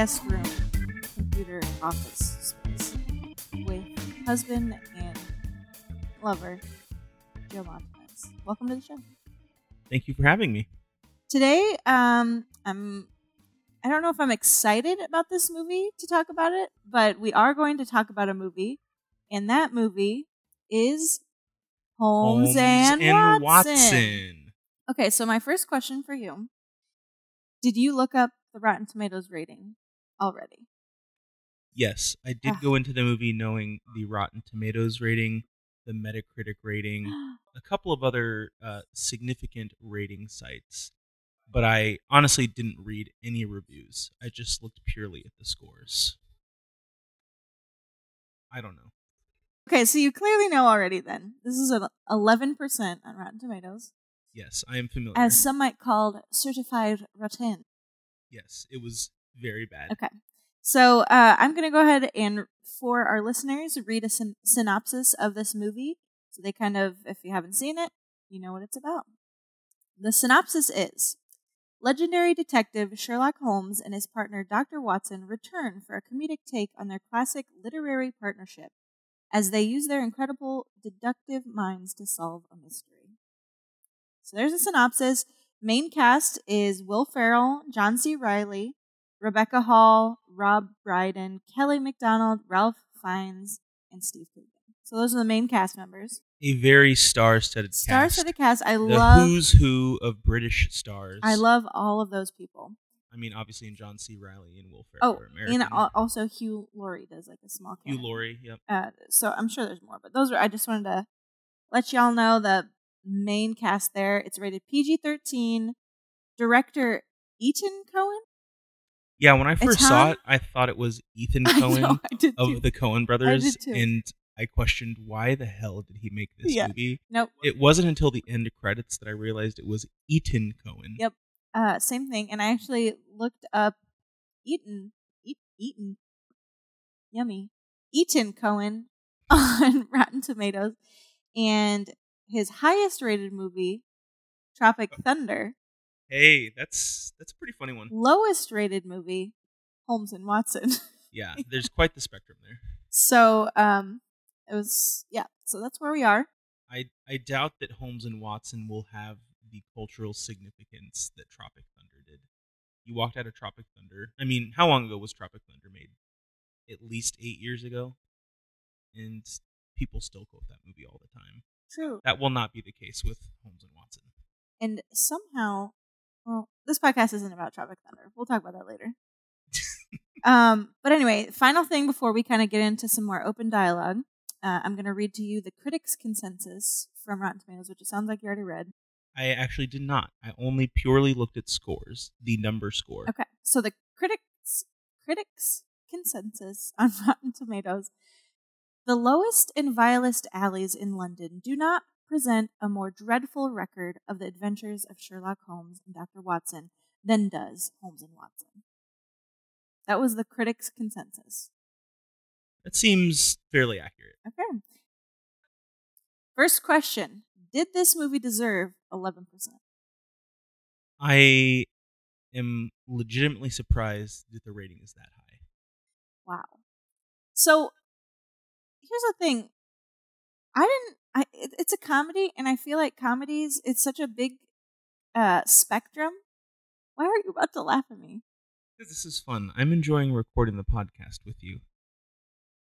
guest room, computer office space with husband and lover, Joe Montanez. Welcome to the show. Thank you for having me. Today, um, I'm I don't know if I'm excited about this movie to talk about it, but we are going to talk about a movie, and that movie is Holmes, and, Watson. Watson. Okay, so my first question for you: Did you look up the Rotten Tomatoes rating already? Yes, I did go into the movie knowing the Rotten Tomatoes rating, the Metacritic rating, a couple of other uh, significant rating sites, but I honestly didn't read any reviews. I just looked purely at the scores. I don't know. Okay, so you clearly know already. Then this is an eleven percent on Rotten Tomatoes, Yes, I am familiar. as some might call certified rotten. yes, it was very bad. Okay. So uh, I'm going to go ahead and, for our listeners, read a syn- synopsis of this movie. So they kind of, if you haven't seen it, you know what it's about. The synopsis is Legendary detective Sherlock Holmes and his partner Dr. Watson return for a comedic take on their classic literary partnership as they use their incredible deductive minds to solve a mystery. So there's a synopsis. Main cast is Will Ferrell, John C. Reilly, Rebecca Hall, Rob Brydon, Kelly Macdonald, Ralph Fiennes, and Steve Coogan. So those are the main cast members. A very star-studded cast. Star-studded cast. I the love. who's who of British stars. I love all of those people. I mean, obviously, in John C. Reilly and Will Ferrell Oh, American. and also Hugh Laurie does like a small. Hugh cameo. Laurie. Yep. Uh, so I'm sure there's more, but those are. I just wanted to let y'all know the main cast there. It's rated PG-13. Director Etan Cohen. Yeah, when I first saw it, I thought it was Ethan Coen know, I too. of the Coen brothers, and I questioned why the hell did he make this Yeah. movie. Nope. It wasn't until the end credits that I realized it was Ethan Cohen. Yep. uh, same thing. And I actually looked up Eaton, eat, Eaton, yummy, Eaton Cohen on Rotten Tomatoes, and his highest rated movie, Tropic Thunder, Hey, that's that's a pretty funny one. lowest rated movie, Holmes and Watson. Yeah, there's quite the spectrum there. so, um, it was yeah. So that's where we are. I I doubt that Holmes and Watson will have the cultural significance that Tropic Thunder did. You walked out of Tropic Thunder. I mean, how long ago was Tropic Thunder made? At least eight years ago, and people still quote that movie all the time. True. That will not be the case with Holmes and Watson. And somehow, well, this podcast isn't about Tropic Thunder. We'll talk about that later. um, but anyway, final thing before we kind of get into some more open dialogue, uh, I'm going to read to you the critics' consensus from Rotten Tomatoes, which it sounds like you already read. I actually did not. I only purely looked at scores, the number score. Okay, so the critics critics consensus on Rotten Tomatoes: the lowest and vilest alleys in London do not present a more dreadful record of the adventures of Sherlock Holmes and Dr. Watson than does Holmes and Watson. That was the critics' consensus. That seems fairly accurate. Okay. First question: Did this movie deserve eleven percent? I am legitimately surprised that the rating is that high. Wow. So here's the thing. I didn't. I it, it's a comedy, and I feel like comedies. It's such a big uh spectrum. Why are you about to laugh at me? This is fun. I'm enjoying recording the podcast with you.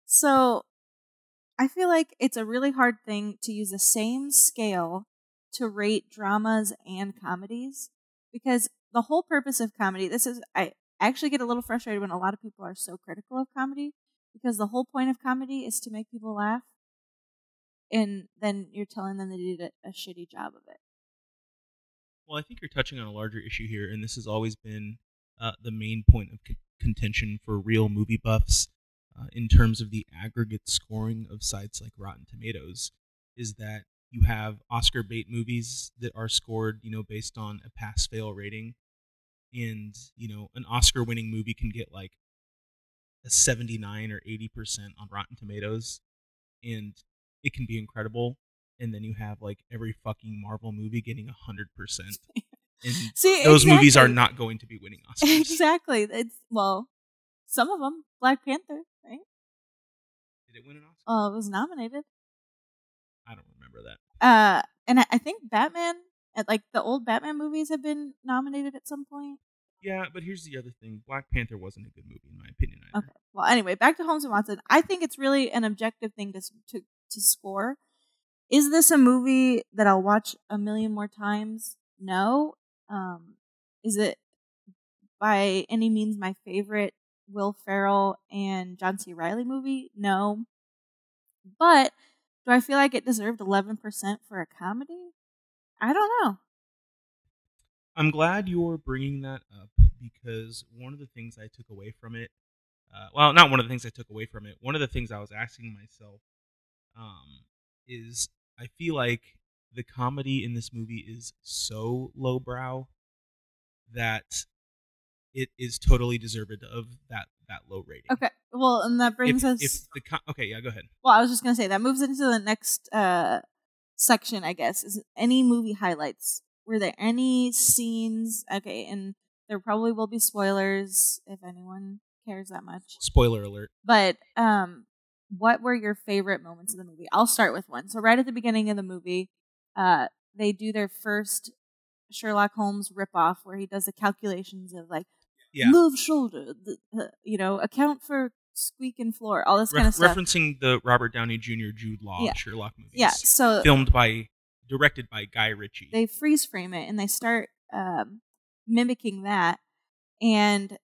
So I feel like it's a really hard thing to use the same scale to rate dramas and comedies because the whole purpose of comedy. This is I actually get a little frustrated when a lot of people are so critical of comedy because the whole point of comedy is to make people laugh and then you're telling them they did a, a shitty job of it. Well, I think you're touching on a larger issue here, and this has always been uh, the main point of con- contention for real movie buffs uh, in terms of the aggregate scoring of sites like Rotten Tomatoes, is that you have Oscar bait movies that are scored, you know, based on a pass fail rating, and you know, an Oscar winning movie can get like a 79 or 80 percent on Rotten Tomatoes, and it can be incredible. And then you have like every fucking Marvel movie getting a hundred percent. See, those movies are not going to be winning Oscars. exactly. It's well, some of them. Black Panther, right? Did it win an Oscar? Oh, it was nominated. I don't remember that. Uh, and I, I think Batman, like the old Batman movies, have been nominated at some point. Yeah, but here's the other thing: Black Panther wasn't a good movie in my opinion. Either. Okay. Well, anyway, back to Holmes and Watson. I think it's really an objective thing to to to score. Is this a movie that I'll watch a million more times? No. Um, is it by any means my favorite Will Ferrell and John C. Reilly movie? No. But do I feel like it deserved eleven percent for a comedy? I don't know. I'm glad you're bringing that up because one of the things I took away from it, uh, well, not one of the things I took away from it. One of the things I was asking myself um, is I feel like the comedy in this movie is so lowbrow that it is totally deserved of that that low rating. Okay. Well, and that brings if, us. if the co- okay, yeah, go ahead. Well, I was just gonna say that moves into the next uh section, I guess. Is any movie highlights? Were there any scenes? Okay, and there probably will be spoilers if anyone cares that much. Spoiler alert. But um, what were your favorite moments of the movie? I'll start with one. So right at the beginning of the movie, uh, they do their first Sherlock Holmes ripoff where he does the calculations of like Yeah, move shoulder, th- uh, you know, account for squeak and floor, all this Ref- kind of stuff. referencing the Robert Downey Jr. Jude Law Yeah. Sherlock movies. Yeah, so filmed by, directed by Guy Ritchie. they freeze frame it and they start um, mimicking that, and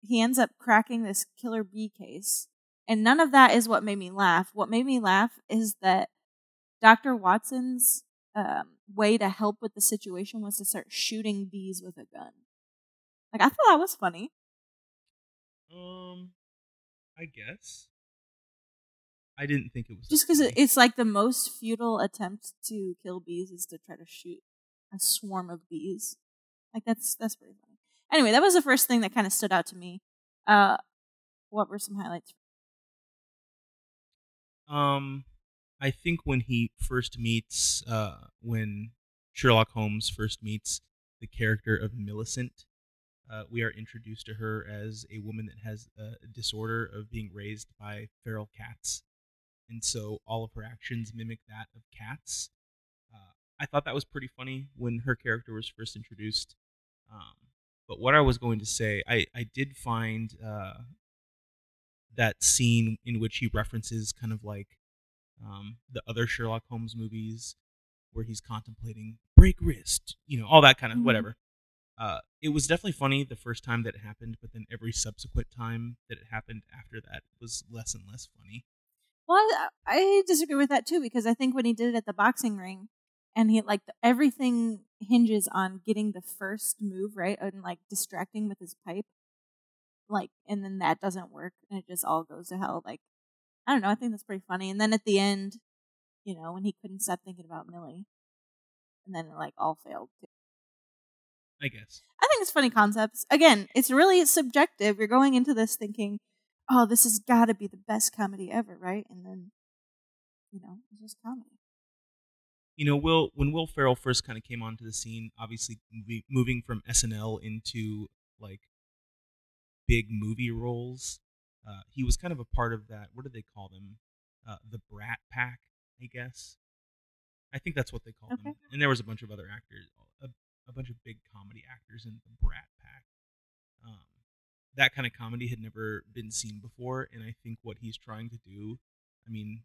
he ends up cracking this killer bee case. And none of that is what made me laugh. What made me laugh is that Dr. Watson's um, way to help with the situation was to start shooting bees with a gun. Like I thought that was funny. Um, I guess. I didn't think it was Just because it's like the most futile attempt to kill bees is to try to shoot a swarm of bees. Like that's that's pretty funny. Anyway, that was the first thing that kind of stood out to me. Uh, what were some highlights? Um, I think when he first meets, uh, when Sherlock Holmes first meets the character of Millicent, uh, we are introduced to her as a woman that has a disorder of being raised by feral cats, and so all of her actions mimic that of cats. Uh, I thought that was pretty funny when her character was first introduced. Um, but what I was going to say, I, I did find uh, that scene in which he references kind of like um, the other Sherlock Holmes movies where he's contemplating break wrist, you know, all that kind of Mhm. whatever. Uh, it was definitely funny the first time that it happened, but then every subsequent time that it happened after that was less and less funny. Well, I disagree with that too because I think when he did it at the boxing ring, and he like everything hinges on getting the first move right and like distracting with his pipe, like, and then that doesn't work and it just all goes to hell. Like, I don't know. I think that's pretty funny. And then at the end, you know, when he couldn't stop thinking about Millie, and then it like all failed. Too. I guess. I think it's funny concepts. Again, it's really subjective. You're going into this thinking, "Oh, this has got to be the best comedy ever," right? And then, you know, it's just comedy. You know, Will when Will Ferrell first kind of came onto the scene, obviously moving, moving from SNL into like big movie roles, uh, he was kind of a part of that. What do they call them? Uh, the Brat Pack, I guess. I think that's what they call them. And there was a bunch of other actors, a, a bunch of big comedy actors in the Brat Pack. Um, that kind of comedy had never been seen before, and I think what he's trying to do, I mean,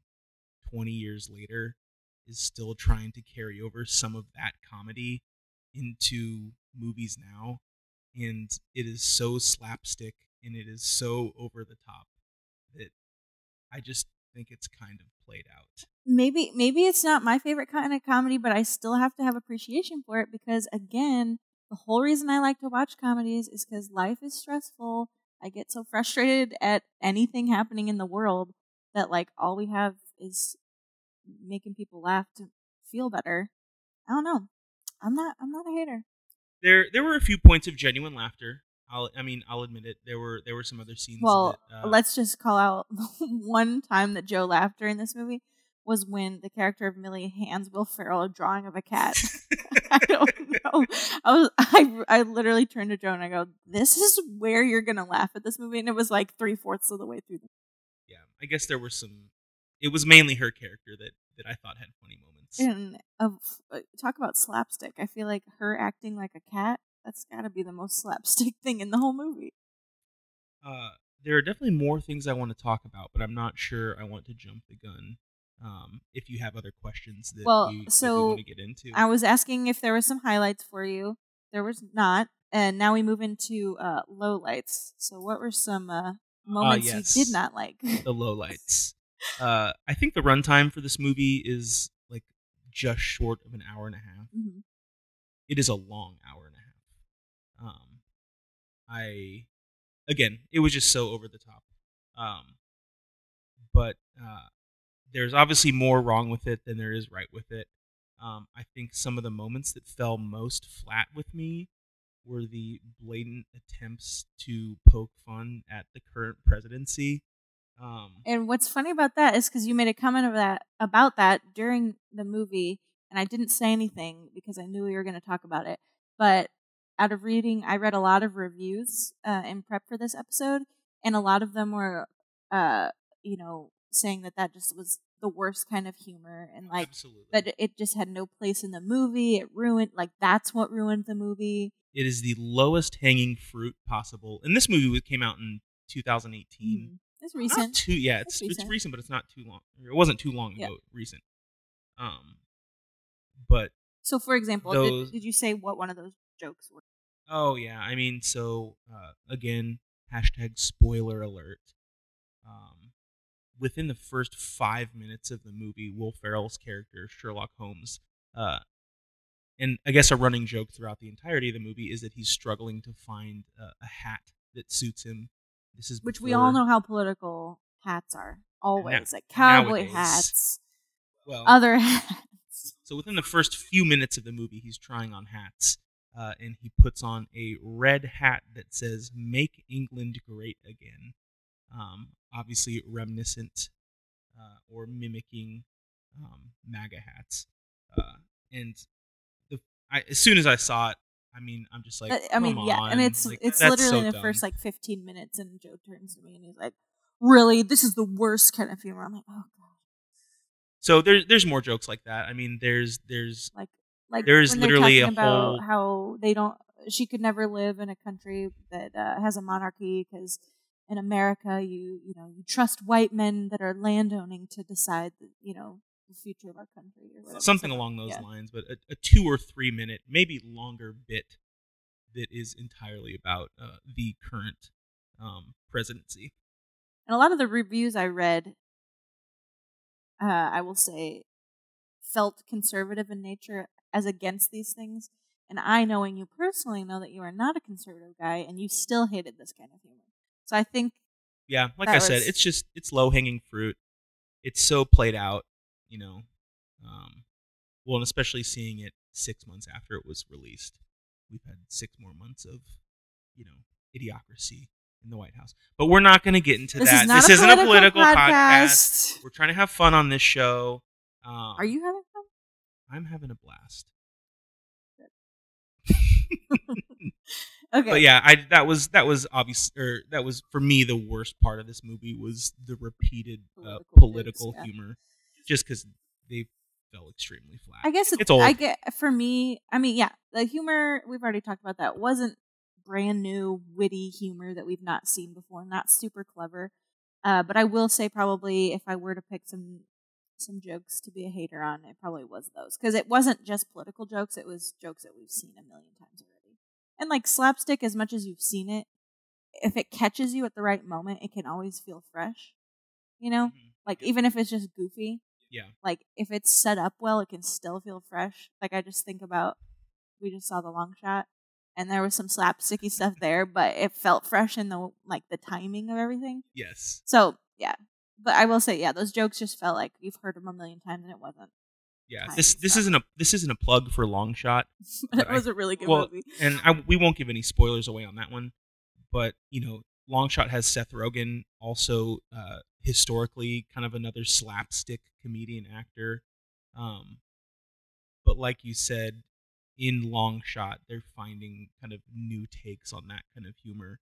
20 years later, is still trying to carry over some of that comedy into movies now. And it is so slapstick and it is so over the top that I just think it's kind of played out. Maybe maybe it's not my favorite kind of comedy, but I still have to have appreciation for it because again, the whole reason I like to watch comedies is because life is stressful. I get so frustrated at anything happening in the world that like all we have is making people laugh to feel better. I don't know. I'm not I'm not a hater. There there were a few points of genuine laughter. I'll I mean I'll admit it. There were there were some other scenes Well, that uh, let's just call out one time that Joe laughed during this movie was when the character of Millie hands Will Ferrell a drawing of a cat. I don't know. I was I I literally turned to Joe and I go, "This is where you're gonna laugh at this movie," and it was like three fourths of the way through. The- yeah, I guess there were some. It was mainly her character that that I thought had funny moments. And of uh, talk about slapstick. I feel like her acting like a cat. That's got to be the most slapstick thing in the whole movie. Uh, there are definitely more things I want to talk about, but I'm not sure I want to jump the gun. Um, if you have other questions that Well, we, that we so want to get into, I was asking if there were some highlights for you. There was not, and now we move into uh, lowlights. So, what were some uh, moments yes. you did not like? the lowlights. Uh, I think the runtime for this movie is just short of an hour and a half. Mhm. It is a long hour and a half. Um, I again, it was just so over the top. Um, but uh, there's obviously more wrong with it than there is right with it. Um, I think some of the moments that fell most flat with me were the blatant attempts to poke fun at the current presidency. Um, And what's funny about that is because you made a comment of that about that during the movie, and I didn't say anything because I knew we were going to talk about it. But out of reading, I read a lot of reviews uh, in prep for this episode, and a lot of them were, uh, you know, saying that that just was the worst kind of humor, and like absolutely. that it just had no place in the movie. It ruined, like that's what ruined the movie. It is the lowest hanging fruit possible. And this movie came out in 2018. Mhm. It's Not recent. too, yeah, It's it's it's recent. recent, but it's not too long. It wasn't too long ago. Recent. Um, but So, for example, Those- did, did you say what one of those jokes were? oh yeah, I mean, so uh, again, hashtag spoiler alert. Um, within the first five minutes of the movie, Will Ferrell's character Sherlock Holmes, uh, and I guess a running joke throughout the entirety of the movie is that he's struggling to find uh, a hat that suits him. This is Which we all know how political hats are. Always. like nowadays. cowboy hats, Well, other hats. So within the first few minutes of the movie, he's trying on hats, uh, and he puts on a red hat that says "Make England Great Again," um, obviously reminiscent uh, or mimicking um, MAGA hats. Uh, and the, I, as soon as I saw it, I mean, I'm just like, Uh, I mean, "Come yeah, and it's like, it's literally so the dumb. first like 15 minutes, and Joe turns to me and he's like, "Really, this is the worst kind of humor." I'm like, "Oh god!" So there's there's more jokes like that. I mean, there's there's Like, like There's literally a about whole- how they don't. She could never live in a country that uh, has a monarchy because in America, you you know you trust white men that are landowning to decide you know the future of our country or whatever. something along those yeah. lines, but a, a two or three minute, maybe longer bit that is entirely about uh, the current um, presidency. And a lot of the reviews I read, uh, I will say, felt conservative in nature as against these things. And I, knowing you personally, know that you are not a conservative guy and you still hated this kind of humor. So I think Yeah, like I said, it's just it's low hanging fruit. It's so played out, you know. Um, well, and especially seeing it six months after it was released, we've had six more months of, you know, idiocracy in the White House. But we're not going to get into this that. is this isn't political a political podcast. podcast. We're trying to have fun on this show. Um, Are you having fun? I'm having a blast. Okay. But yeah, I that was that was obvious, or that was for me the worst part of this movie was the repeated uh, Political political jokes, yeah. Just because they fell extremely flat. I guess it's, It's old. I get for me. I mean, yeah, the humor we've already talked about that wasn't brand new witty humor that we've not seen before, not super clever. Uh, but I will say, probably if I were to pick some some jokes to be a hater on, it probably was those because it wasn't just political jokes; it was jokes that we've seen a million times already. And like slapstick, as much as you've seen it, if it catches you at the right moment, it can always feel fresh. You know, Mhm. like even if it's just goofy, yeah, like if it's set up well, it can still feel fresh. Like I just think about we just saw the long shot and there was some slapsticky stuff there, but it felt fresh in the like the timing of everything. yes, So yeah. But I will say, yeah, those jokes just felt like you've heard them a million times and it wasn't. yeah. This this stuff. isn't a this isn't a plug for Long Shot, But it But I- was a really good well, movie. and I, we won't give any spoilers away on that one. But you know, long shot has Seth Rogen, also uh, historically kind of another slapstick comedian actor. Um, but like you said, in long shot, they're finding kind of new takes on that kind of humor.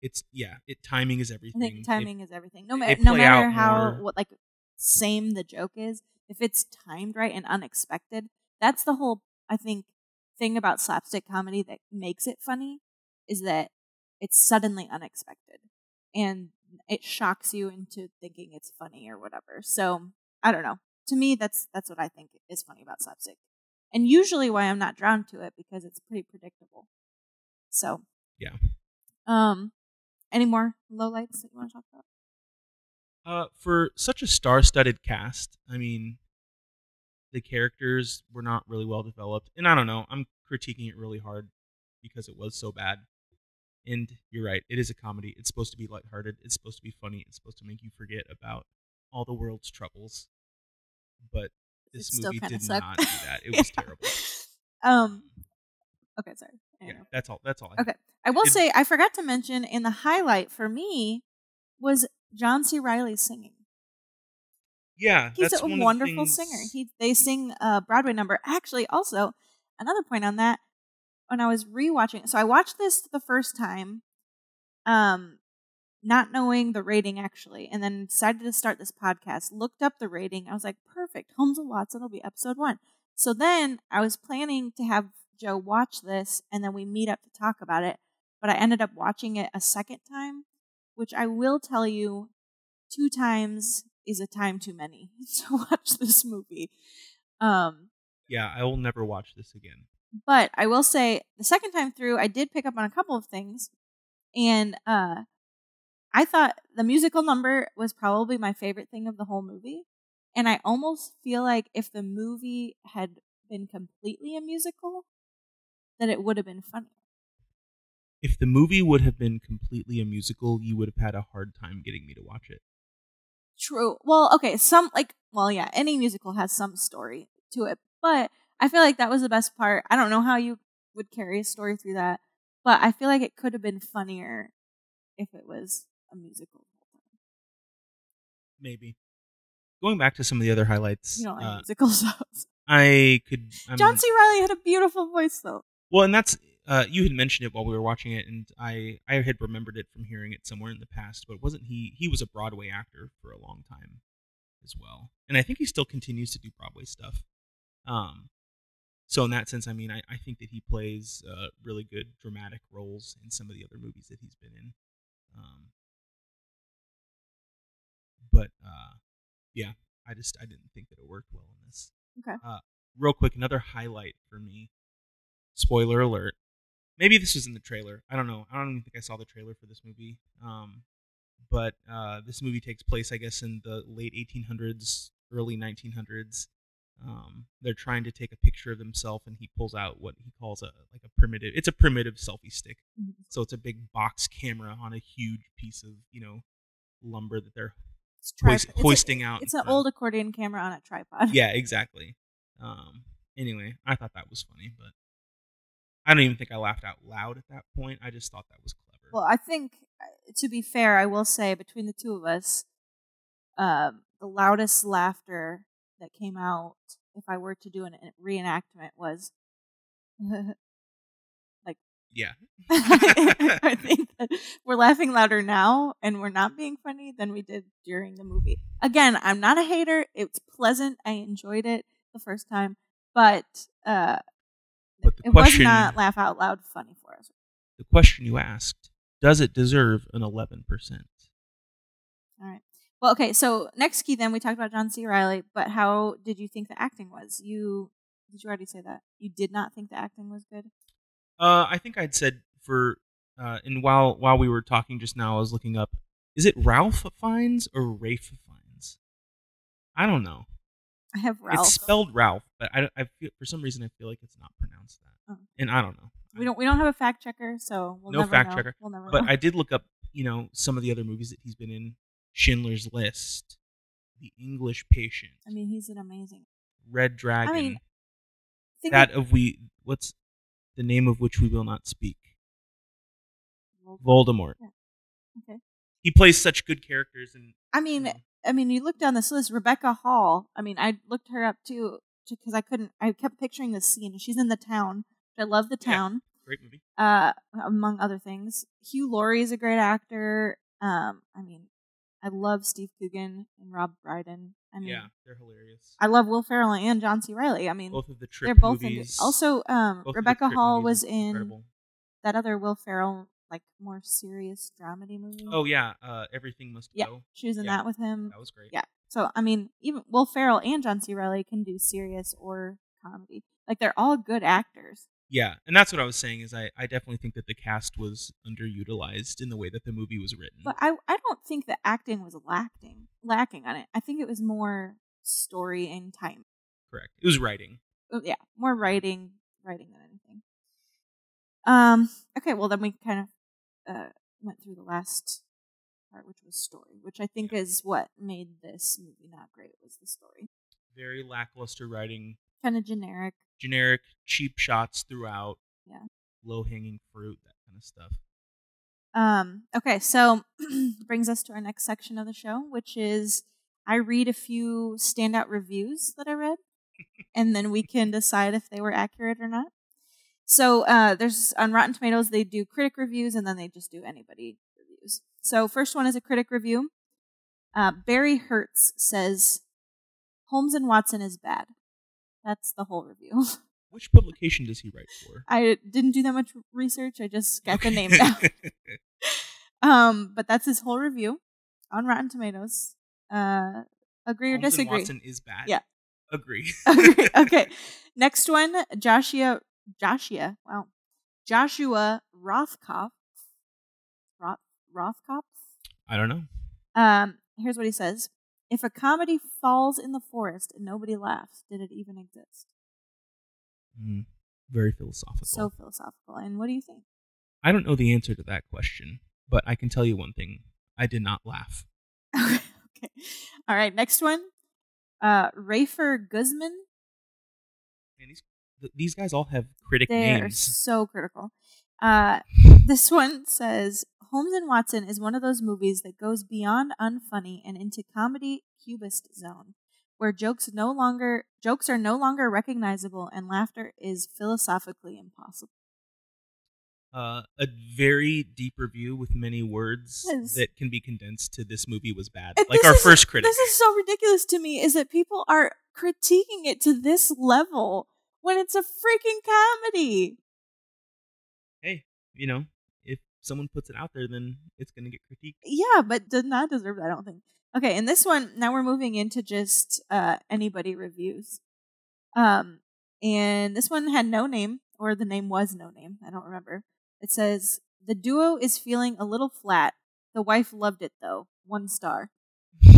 It's yeah, it timing is I everything. think They- timing is everything. No, ma- no matter how more- what like same the joke is, if it's timed right and unexpected, that's the whole I think thing about slapstick comedy that makes it funny is that it's suddenly unexpected and it shocks you into thinking it's funny or whatever. So I don't know. To me, that's that's what I think is funny about slapstick, and usually why I'm not drawn to it because it's pretty predictable. So Yeah. Um, any more lowlights that you want to talk about? Uh, for such a star-studded cast, I mean, the characters were not really well developed, and I don't know. I'm critiquing it really hard because it was so bad. And you're right, it is a comedy. It's supposed to be lighthearted. It's supposed to be funny. It's supposed to make you forget about all the world's troubles. But this It movie did sucked. not do that. It was terrible. Um. Okay, sorry. Yeah, know. that's all. That's all. I Okay. I will It- say I forgot to mention in the highlight for me was John C. Reilly singing. Yeah, He's that's a wonderful things- singer. He they sing a Broadway number. Actually, also another point on that when I was rewatching. So I watched this the first time, um, not knowing the rating actually, and then decided to start this podcast. Looked up the rating. I was like, perfect. Holmes and Watson will be episode one. So then I was planning to have Joe watch this, and then we meet up to talk about it. But I ended up watching it a second time, which I will tell you, two times is a time too many to watch this movie. Um, Yeah, I will never watch this again. but I will say the second time through, I did pick up on a couple of things, and uh, I thought the musical number was probably my favorite thing of the whole movie. And I almost feel like if the movie had been completely a musical, that it would have been funnier. If the movie would have been completely a musical, you would have had a hard time getting me to watch it. True. Well, okay, some like well, yeah, any musical has some story to it, but I feel like that was the best part. I don't know how you would carry a story through that, but I feel like it could have been funnier if it was a musical. Maybe. Going back to some of the other highlights, You don't like uh, musicals. I could. I'm, John C. Reilly had a beautiful voice, though. Well, and that's uh, you had mentioned it while we were watching it, and I I had remembered it from hearing it somewhere in the past. But wasn't he? He was a Broadway actor for a long time as well, and I think he still continues to do Broadway stuff. Um, so in that sense, I mean, I, I think that he plays uh, really good dramatic roles in some of the other movies that he's been in. Um, but uh, yeah, I just I didn't think that it worked well in this. Okay. Uh, real quick, another highlight for me. Spoiler alert. Maybe this was in the trailer. I don't know. I don't even think I saw the trailer for this movie. Um, but uh, this movie takes place, I guess, in the late 1800s, early 1900s. Um, they're trying to take a picture of themselves, and he pulls out what he calls a like a primitive. It's a primitive selfie stick. So it's a big box camera on a huge piece of you know lumber that they're hoist, it's a- hoisting out. It's an old accordion camera on a tripod. Yeah, exactly. Um, anyway, I thought that was funny, but I don't even think I laughed out loud at that point. I just thought that was clever. Well, I think uh, to be fair, I will say between the two of us, um, the loudest laughter that came out if I were to do an a reenactment was. yeah. I think that we're laughing louder now and we're not being funny than we did during the movie. Again, I'm not a hater. It's pleasant. I enjoyed it the first time, but uh, But the it question, was not laugh out loud funny for us. the question you asked, does it deserve an eleven percent? All right. Well, okay. So next key, then we talked about John C. Reilly, but how did you think the acting was? You did you already say that you did not think the acting was good? Uh, I think I'd said for, uh, and while while we were talking just now, I was looking up. Is it Ralph Fiennes or Rafe Fiennes? I don't know. I have Ralph. It's spelled Ralph, but I, I feel for some reason I feel like it's not pronounced that, Oh. and I don't know. we don't we don't have a fact checker, so we'll No never fact know. checker, We'll never But know. I did look up, you know, some of the other movies that he's been in: Schindler's List, The English Patient, I mean, he's an amazing. Red Dragon, I mean, that of we what's the name of which we will not speak. Voldemort. Yeah. Okay. He plays such good characters, and I mean, Mhm. I mean, you look down this list. Rebecca Hall. I mean, I looked her up too because I couldn't. I kept picturing this scene. She's in the town. I love the Yeah. town. great movie. Uh, among other things, Hugh Laurie is a great actor. Um, I mean, I love Steve Coogan and Rob Brydon. I mean, yeah, they're hilarious. I love Will Ferrell and John C. Reilly. I mean, both of the trip they're both in. movies. Also, um, both Rebecca Hall was in incredible. that other Will Ferrell, like more serious dramedy movie. Oh yeah, uh, everything must Yeah. go. she was in yeah. that with him. That was great. Yeah. So I mean, even Will Ferrell and John C. Reilly can do serious or comedy. Like they're all good actors. Yeah, and that's what I was saying. Is I, I definitely think that the cast was underutilized in the way that the movie was written. But I I don't think the acting was lacking lacking on it. I think it was more story and time. Correct. It was writing. Oh, Yeah, more writing writing than anything. Um. Okay. Well, then we kind of uh, went through the last part, which was story, which I think is what made this movie not great. Was the story Very lackluster writing. Kind of generic? Generic, cheap shots throughout. Yeah. Low hanging fruit, that kind of stuff. Um, okay, so brings us to our next section of the show, which is I read a few standout reviews that I read, and then we can decide if they were accurate or not. So uh, there's on Rotten Tomatoes they do critic reviews, and then they just do anybody reviews. So first one is a critic review. Uh, Barry Hertz says Holmes and Watson is bad. That's the whole review. Which publication does he write for? I didn't do that much research. I just got the name down. Um, but that's his whole review on Rotten Tomatoes. Uh, agree or Holmes and disagree? Watson is bad. Yeah. Agree. Agree. okay. Next one, Joshua. Joshua. Wow. Joshua Rothkopf. Roth Rothkopf. I don't know. Um, here's what he says: If a comedy falls in the forest and nobody laughs, did it even exist? Mm, very philosophical. So philosophical. And what do you think? I don't know the answer to that question, but I can tell you one thing. I did not laugh. okay. All right. Next one. Uh, Rafer Guzman. Man, these th- these guys all have critic They are names. so critical. Uh, this one says Holmes and Watson is one of those movies that goes beyond unfunny and into comedy cubist zone, where jokes no longer jokes are no longer recognizable and laughter is philosophically impossible. Uh, a very deep review with many words Yes. that can be condensed to this movie was bad. And like our is- first critic. This is so ridiculous to me. Is that people are critiquing it to this level when it's a freaking comedy? hey, you know, someone puts it out there, then it's going to get critiqued. Yeah, but did not deserve that, I don't think. Okay, and this one now we're moving into just uh anybody reviews. Um and this one had no name or the name was no name. I don't remember. It says the duo is feeling a little flat. The wife loved it though. One star.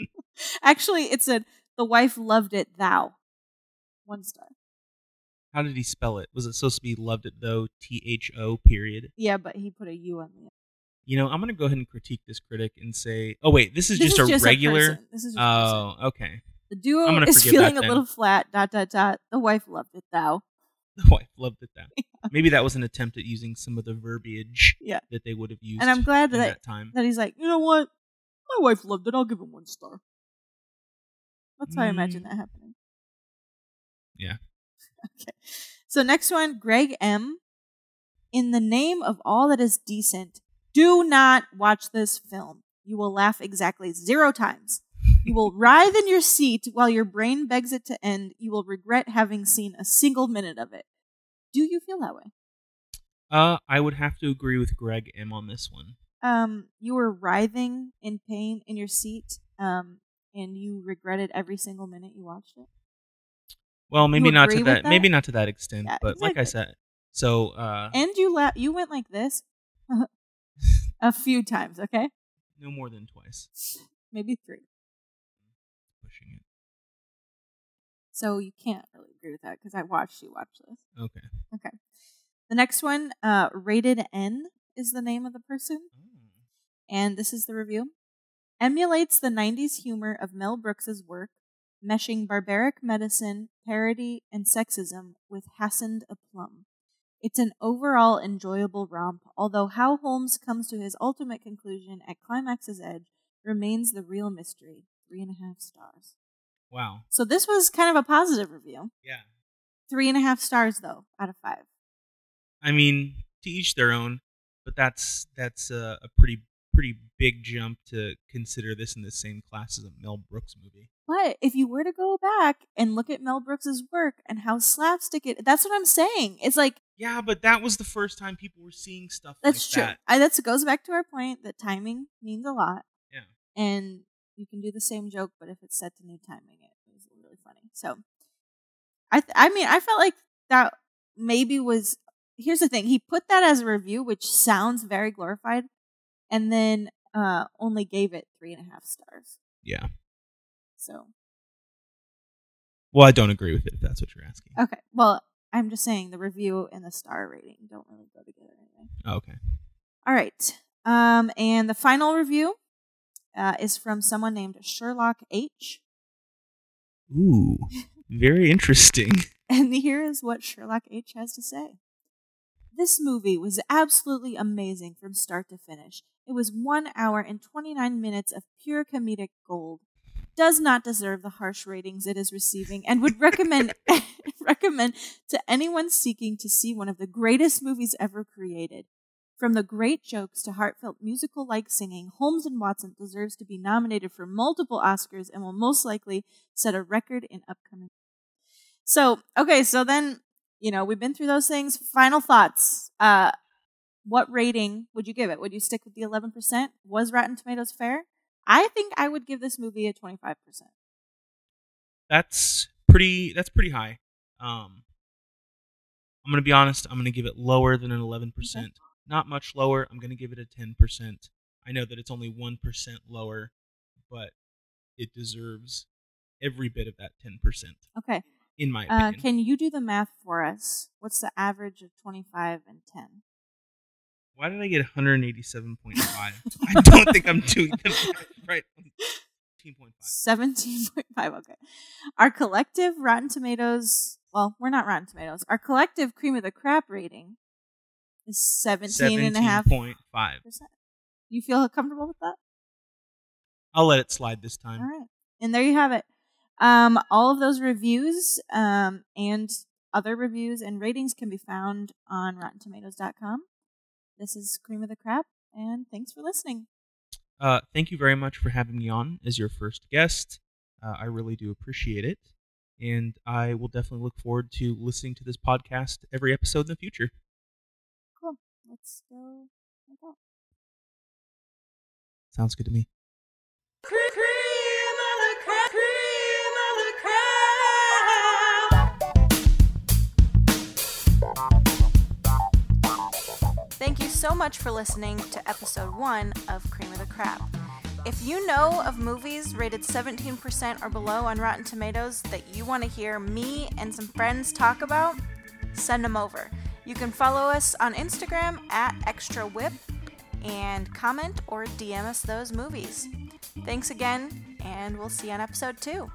Actually, it said the wife loved it thou. One star. How did he spell it? Was it supposed to be loved it though? T H O period. Yeah, but he put a U on the end. You know, I'm going to go ahead and critique this critic and say, oh wait, this is This just is a regular. person. This is just a person. oh, okay. The duo gonna is feeling a then. little flat. Dot dot dot. The wife loved it thou. The wife loved it that. Maybe that was an attempt at using some of the verbiage Yeah. that they would have used. And I'm glad that- that time. that he's like, you know what? My wife loved it. I'll give him one star. That's how I imagine Mm. that happening. Yeah. Okay. So next one, Greg M. In the name of all that is decent, do not watch this film. You will laugh exactly zero times. You will writhe in your seat while your brain begs it to end. You will regret having seen a single minute of it. Do you feel that way? Uh, I would have to agree with Greg M on this one. um, you were writhing in pain in your seat, um, and you regretted every single minute you watched it. Well, maybe not to that, that? Maybe not to that extent, Yeah, but like I said, so uh, And you la- you went like this a few times, okay? no more than twice. Maybe three. Pushing it. So you can't really agree with that because I watched you watch this. Okay. Okay. The next one, uh, Rated N is the name of the person, and this is the review. Emulates the 90s humor of Mel Brooks's work, meshing barbaric medicine, parody, and sexism with hastened aplomb. It's an overall enjoyable romp, although how Holmes comes to his ultimate conclusion at Climax's Edge remains the real mystery. Three and a half stars. Wow. So this was kind of a positive review. Yeah. Three and a half stars, though, out of five. I mean, to each their own, but that's that's a, a pretty pretty big jump to consider this in the same class as a Mel Brooks movie. But if you were to go back and look at Mel Brooks's work and how slapstick it, that's what I'm saying. It's like Yeah, but that was the first time people were seeing stuff that's like true. that. I, goes back to our point that timing means a lot. Yeah. And you can do the same joke, but if it's set to new timing, it was really funny. So, I th- I mean, I felt like that maybe was. Here's the thing: he put that as a review, which sounds very glorified, and then uh only gave it three and a half stars. Yeah. So Well, I don't agree with it if that's what you're asking. okay, well, I'm just saying the review and the star rating don't really go together anyway. Oh, okay. All right. Um, and the final review uh, is from someone named Sherlock H. Ooh, very interesting. And here is what Sherlock H has to say. This movie was absolutely amazing from start to finish. It was one hour and 29 minutes of pure comedic gold. Does not deserve the harsh ratings it is receiving and would recommend recommend to anyone seeking to see one of the greatest movies ever created. From the great jokes to heartfelt musical like singing, Holmes and Watson deserves to be nominated for multiple Oscars and will most likely set a record in upcoming. So, okay, so then, you know, we've been through those things. Final thoughts. Uh what rating would you give it? Would you stick with the 11%? Was Rotten Tomatoes fair? I think I would give this movie a 25%. That's pretty. That's pretty high. Um, I'm gonna be honest. I'm gonna give it lower than an 11 percent. Not much lower. I'm gonna give it a 10 percent. I know that it's only one percent lower, but it deserves every bit of that 10 percent, Okay. in my Uh, opinion. can you do the math for us? What's the average of 25 and 10? Why did I get 187.5? I don't think I'm doing the math right. 15.5. 17.5. Okay. Our collective Rotten Tomatoes, well, we're not Rotten Tomatoes. Our collective cream of the crap rating is 17 and a half 17.5. percent. You feel comfortable with that? I'll let it slide this time. All right. And there you have it. Um, all of those reviews um, and other reviews and ratings can be found on RottenTomatoes.com. This is Cream of the Crap, and thanks for listening. Uh, thank you very much for having me on as your first guest. Uh, I really do appreciate it. And I will definitely look forward to listening to this podcast every episode in the future. Cool. Let's go. like that. Sounds good to me. Thank so much for listening to episode one of Cream of the Crap. If you know of movies rated 17% or below on Rotten Tomatoes that you want to hear me and some friends talk about, send them over. You can follow us on Instagram at Extra Whip and comment or DM us those movies. Thanks again, and we'll see you on episode two.